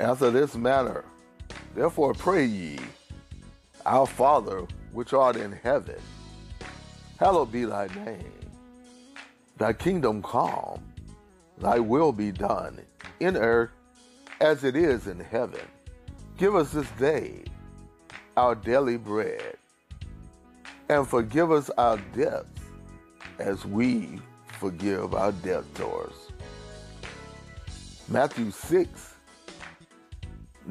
After this manner, therefore pray ye, Our Father which art in heaven, hallowed be thy name. Thy kingdom come, thy will be done in earth as it is in heaven. Give us this day our daily bread, and forgive us our debts as we forgive our debtors. Matthew 6,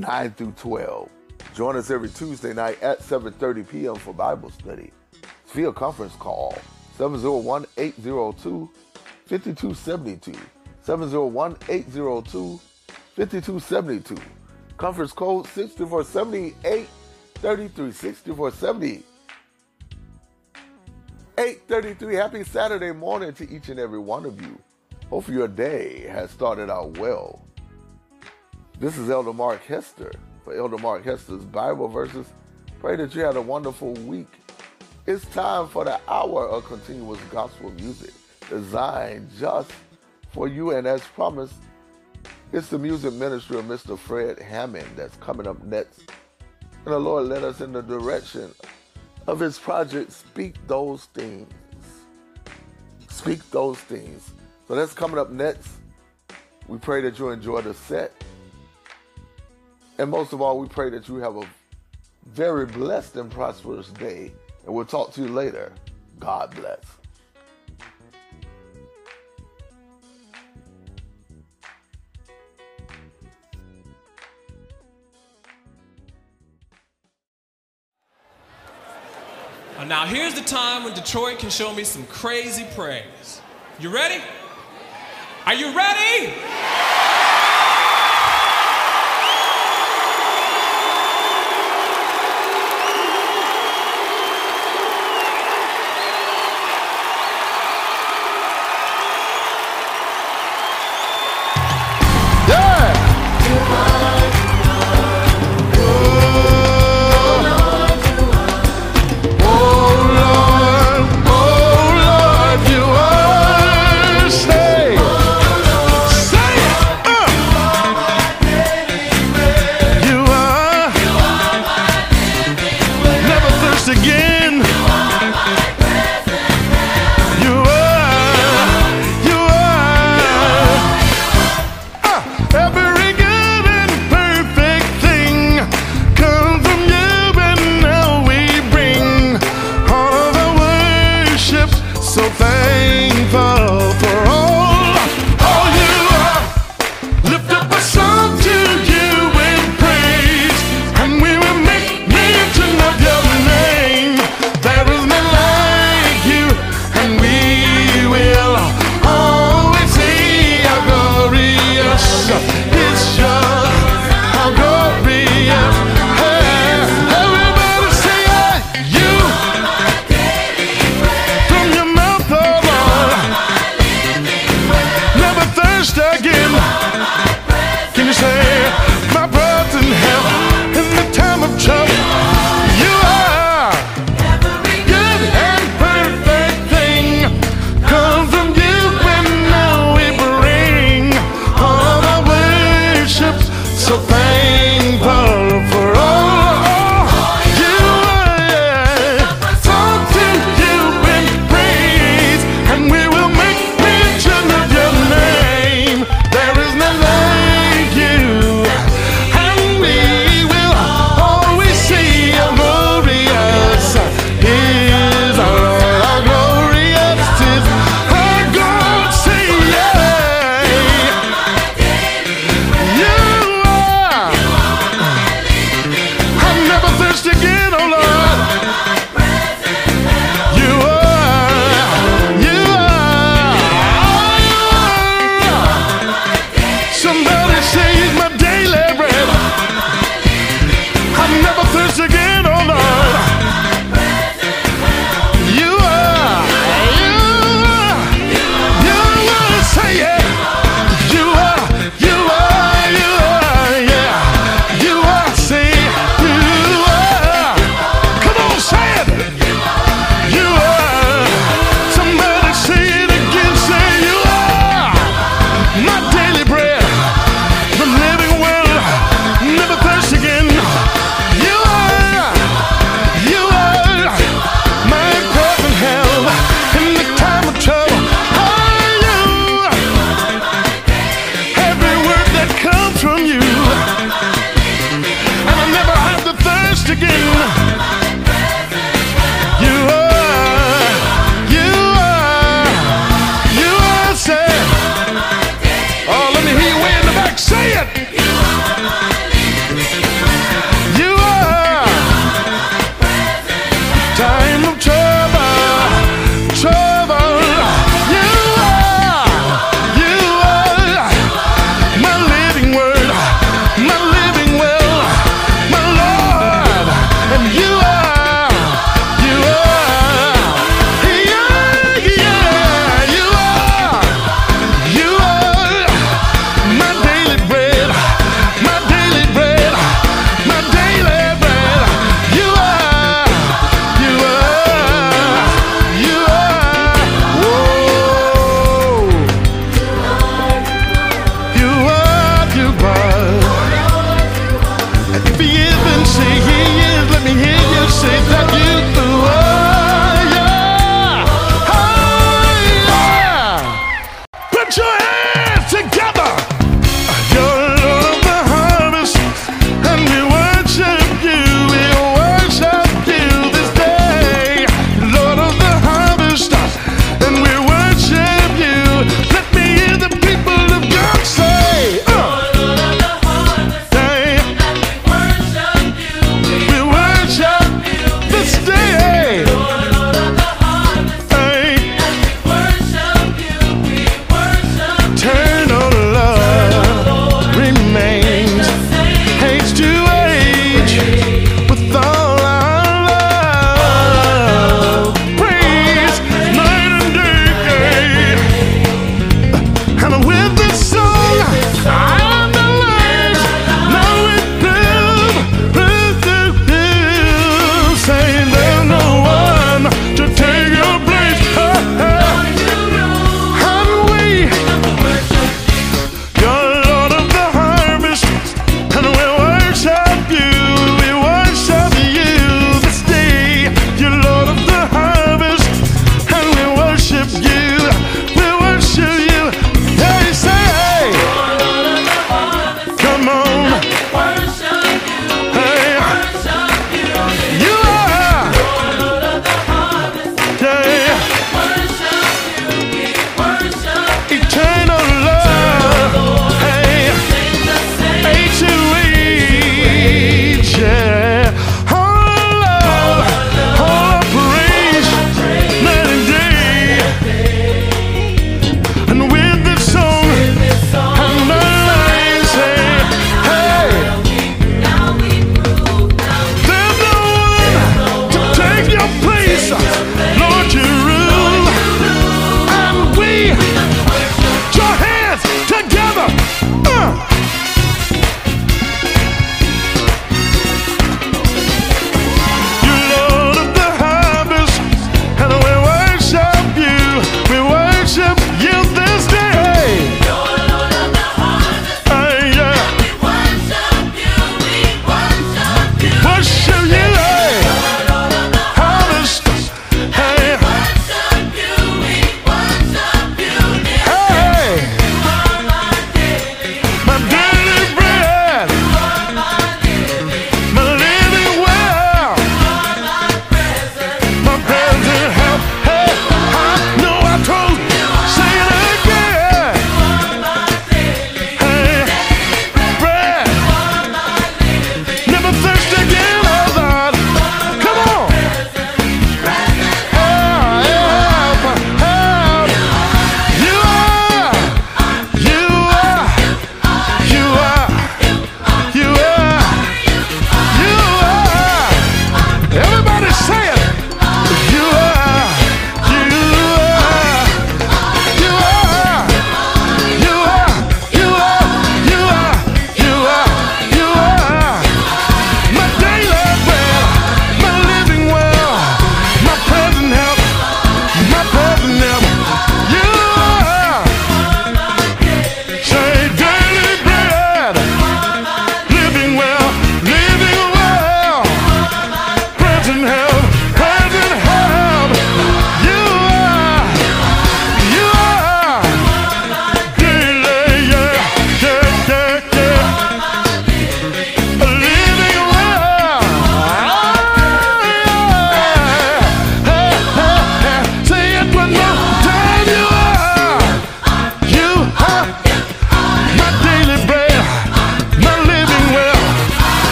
9 through 12. Join us every Tuesday night at 7.30 p.m. for Bible study. It's via conference call 701-802-5272. 701-802-5272. Conference code 6478 33 6470 833 happy saturday morning to each and every one of you hope your day has started out well this is elder mark hester for elder mark hester's bible verses pray that you had a wonderful week it's time for the hour of continuous gospel music designed just for you and as promised it's the music ministry of mr fred hammond that's coming up next and the Lord led us in the direction of his project, Speak Those Things. Speak Those Things. So that's coming up next. We pray that you enjoy the set. And most of all, we pray that you have a very blessed and prosperous day. And we'll talk to you later. God bless. Now, here's the time when Detroit can show me some crazy praise. You ready? Are you ready? Say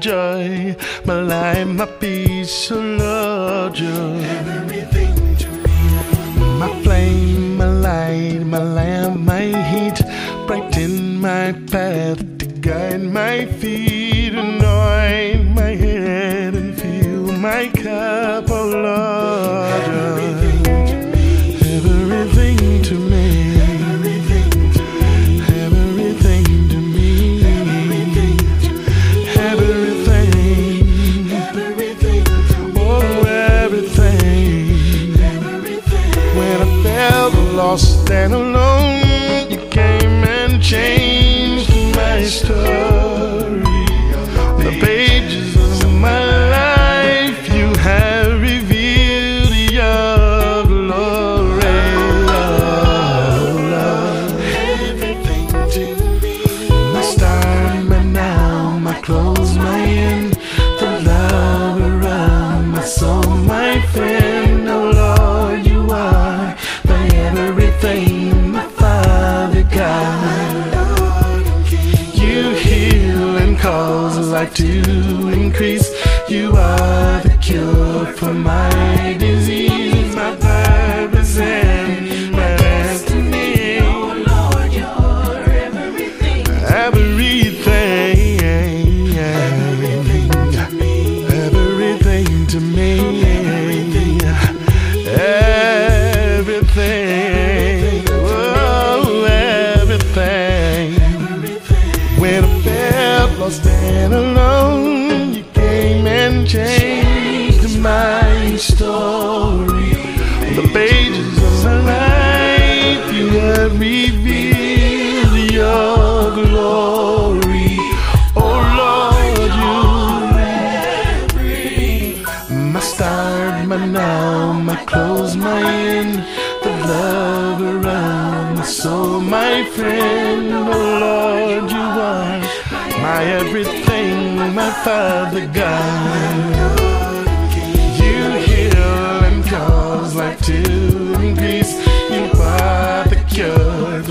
strength, have revealed your glory. Oh Lord, you my star, my now, my clothes, my end, the love around my soul, my friend. Oh Lord, you are my everything, my Father God.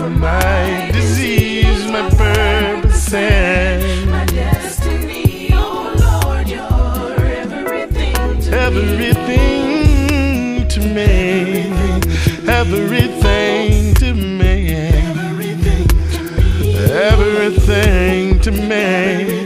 For my disease, my purpose and My destiny, oh Lord, you're everything to me. everything to me, everything to me, everything to me,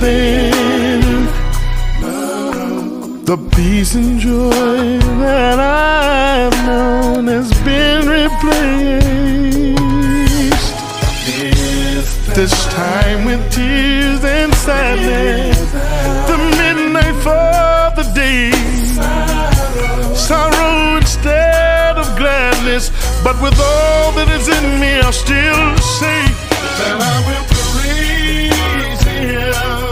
thin. The peace and joy that I've known has been replaced. This time with tears and sadness. The midnight for the day. Sorrow instead of gladness. But with all that is in me, I'll still say that I will praise Him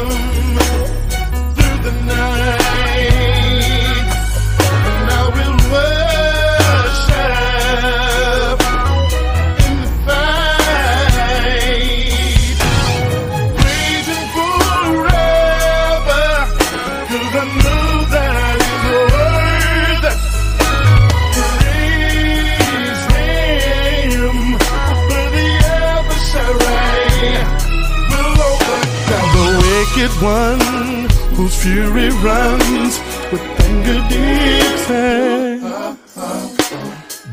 one whose fury runs with anger deep.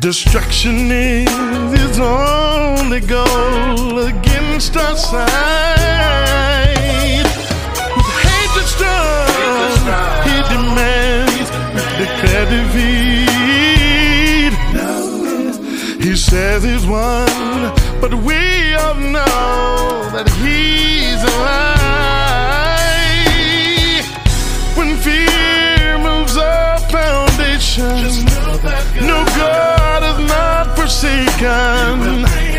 Destruction is his only goal against our sight. With hatred strong, he demands declare defeat. He says he's won, but we all know that he's a no God is not forsaken.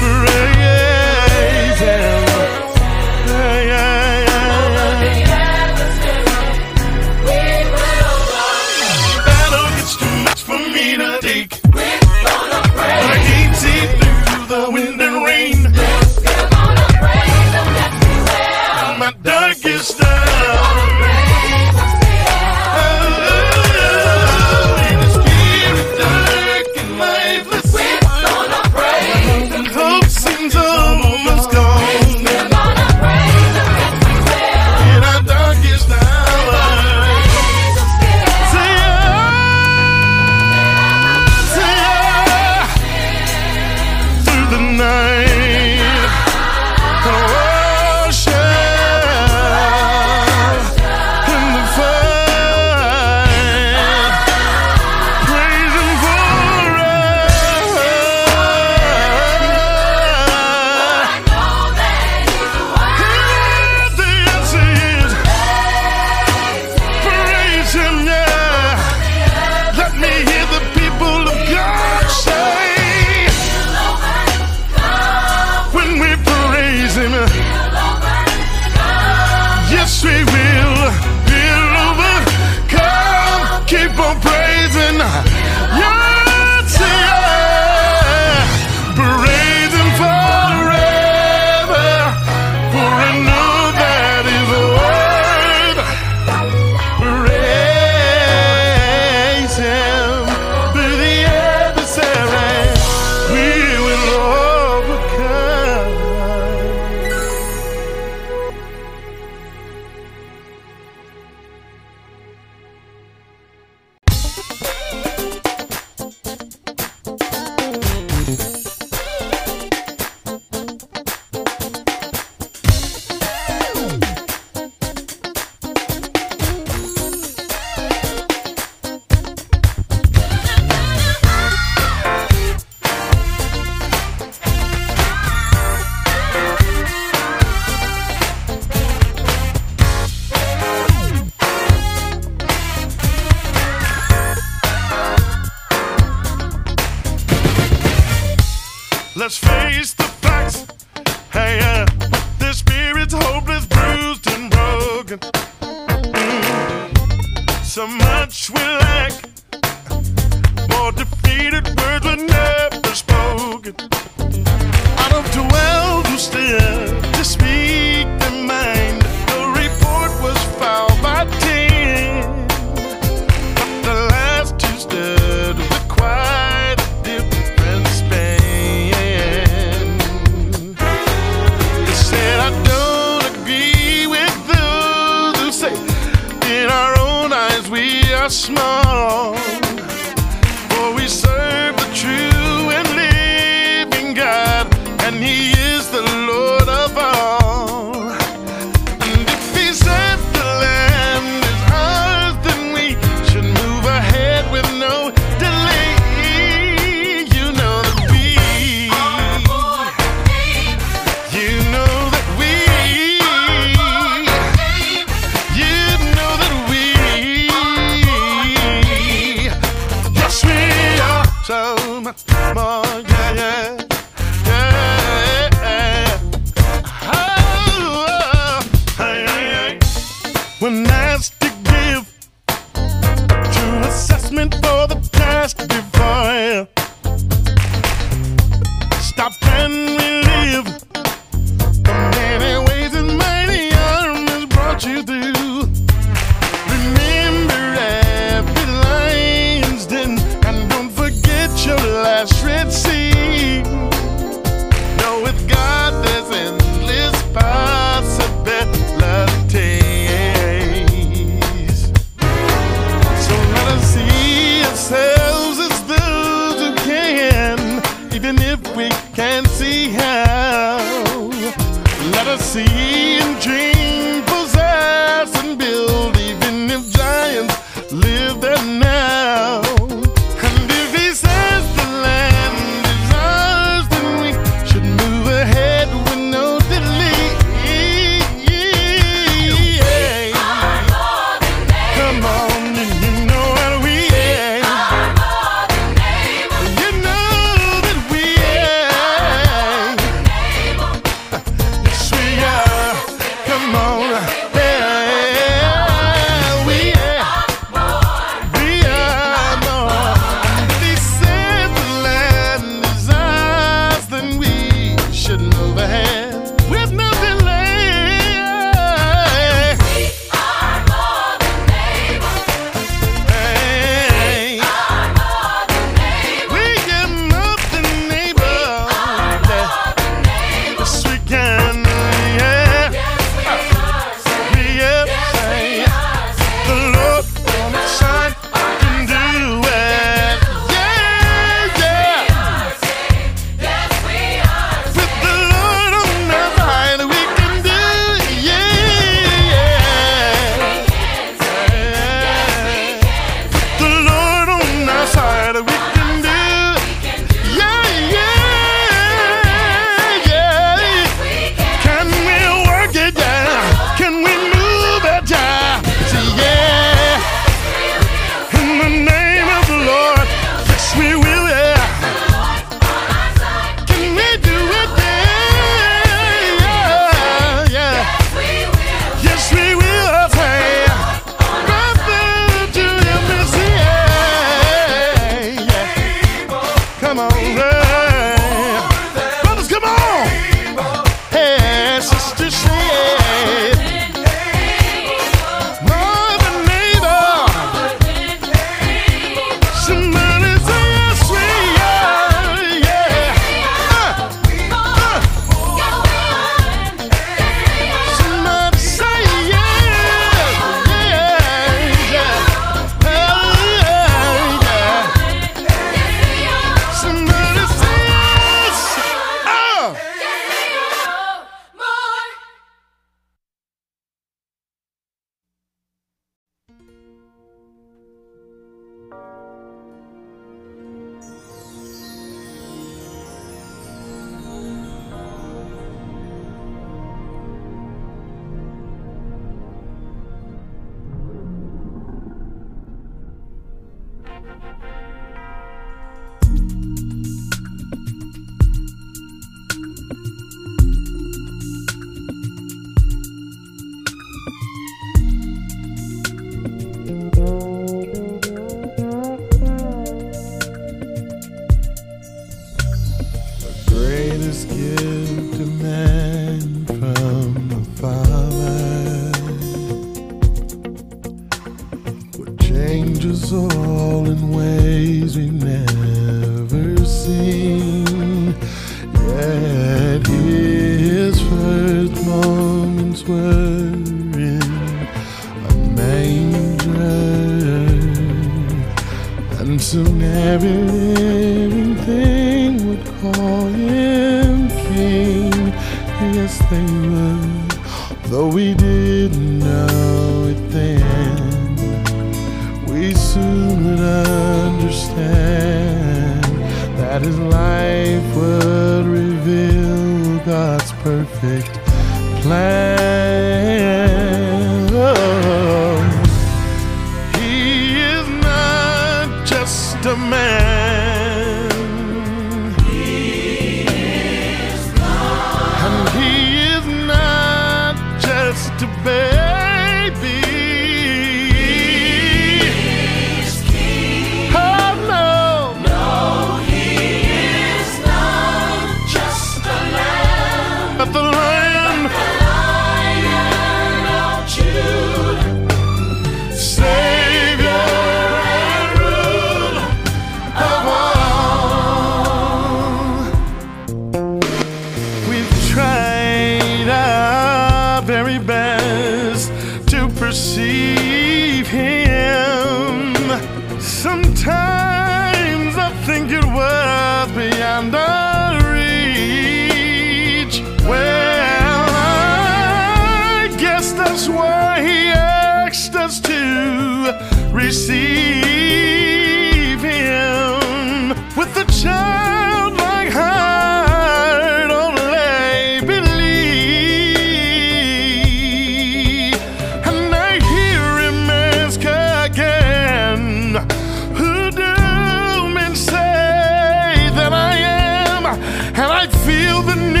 Feel the need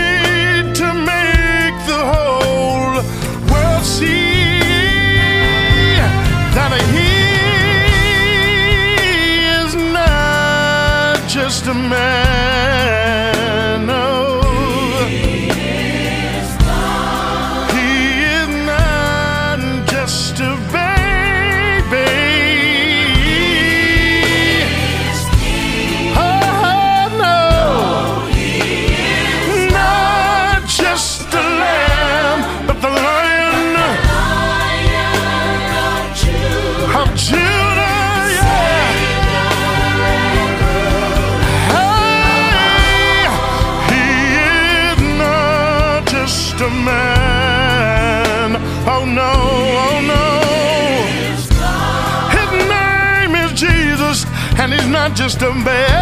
just a baby.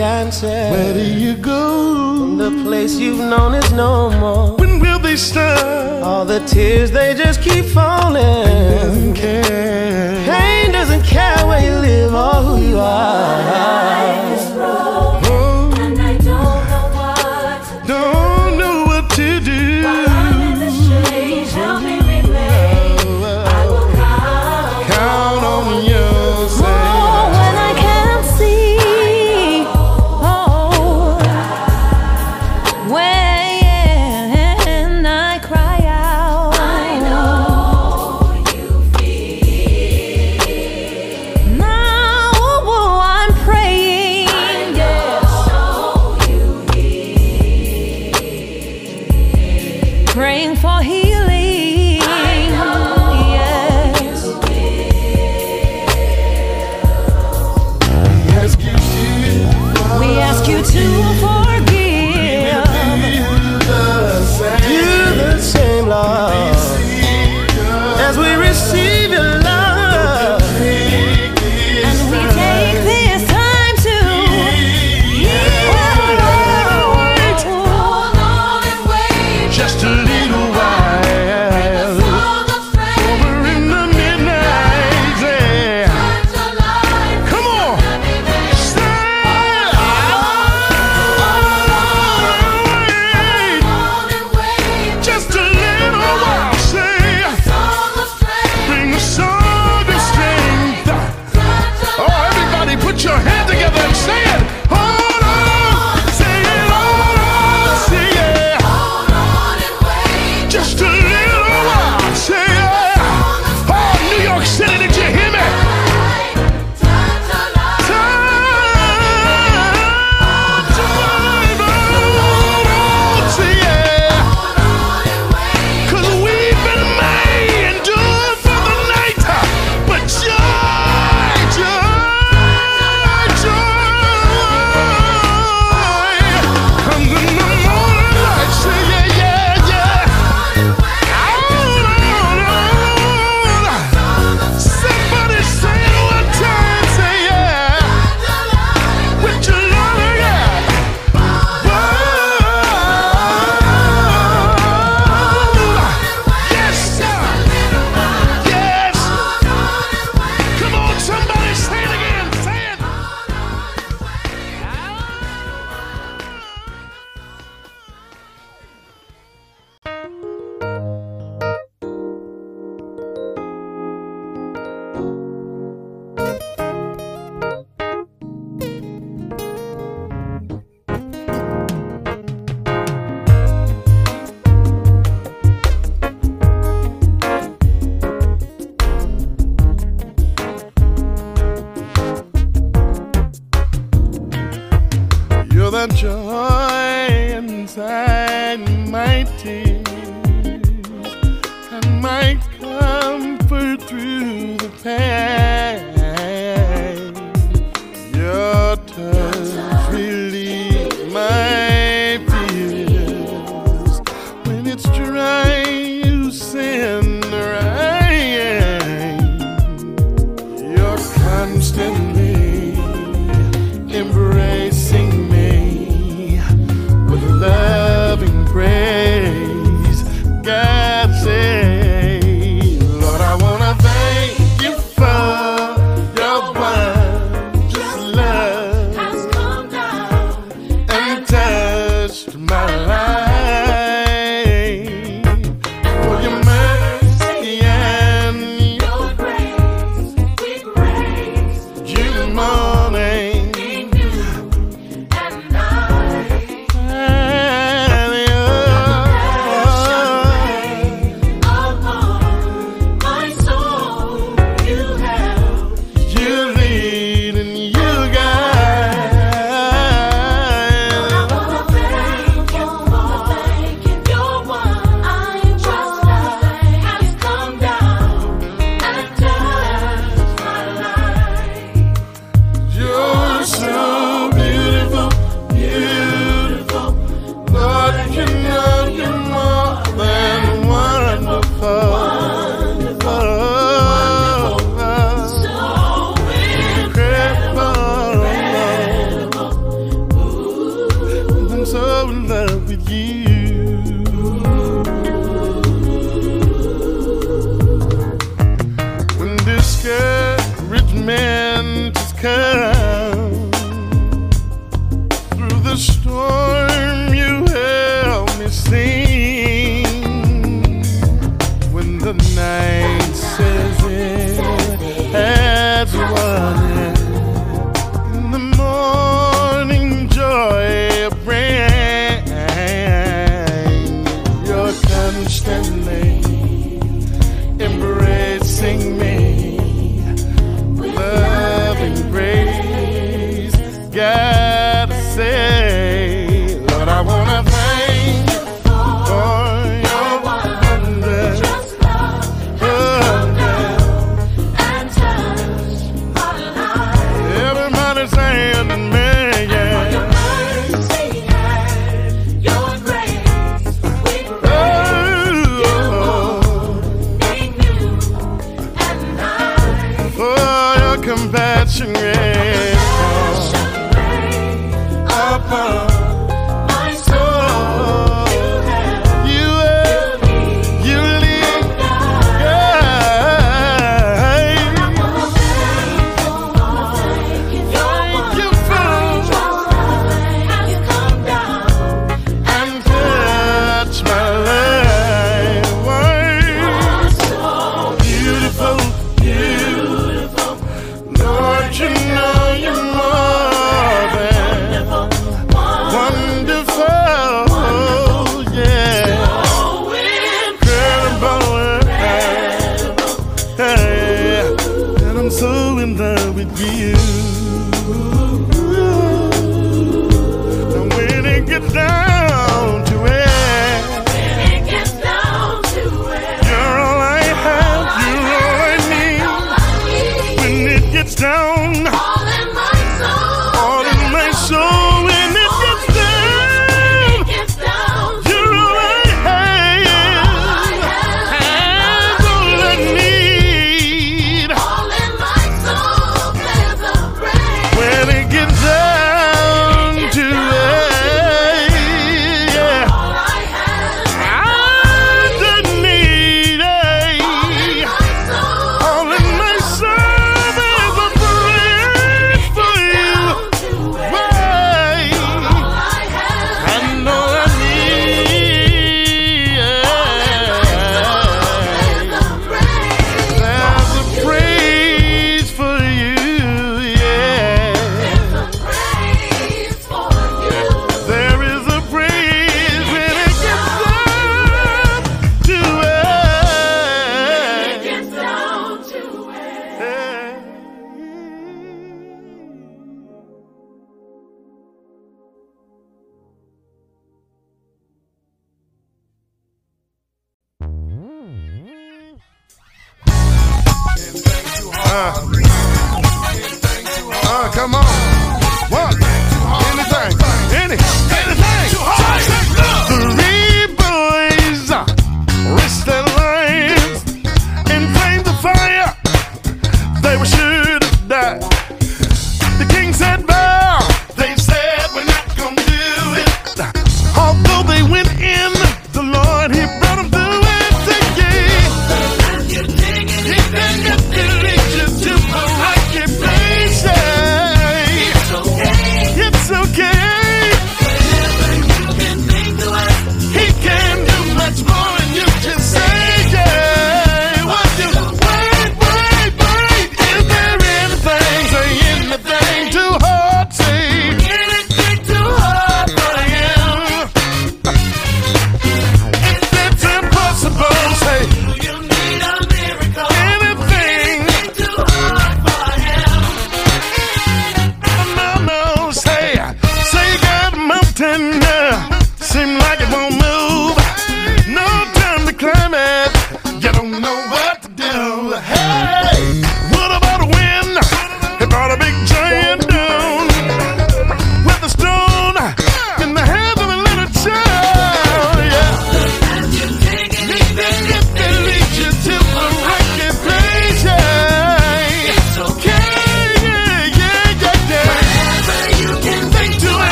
answer. Where do you go? From the place you've known is no more. When will they stop? All the tears they just keep falling. Pain doesn't care. Pain doesn't care where you live or who you are.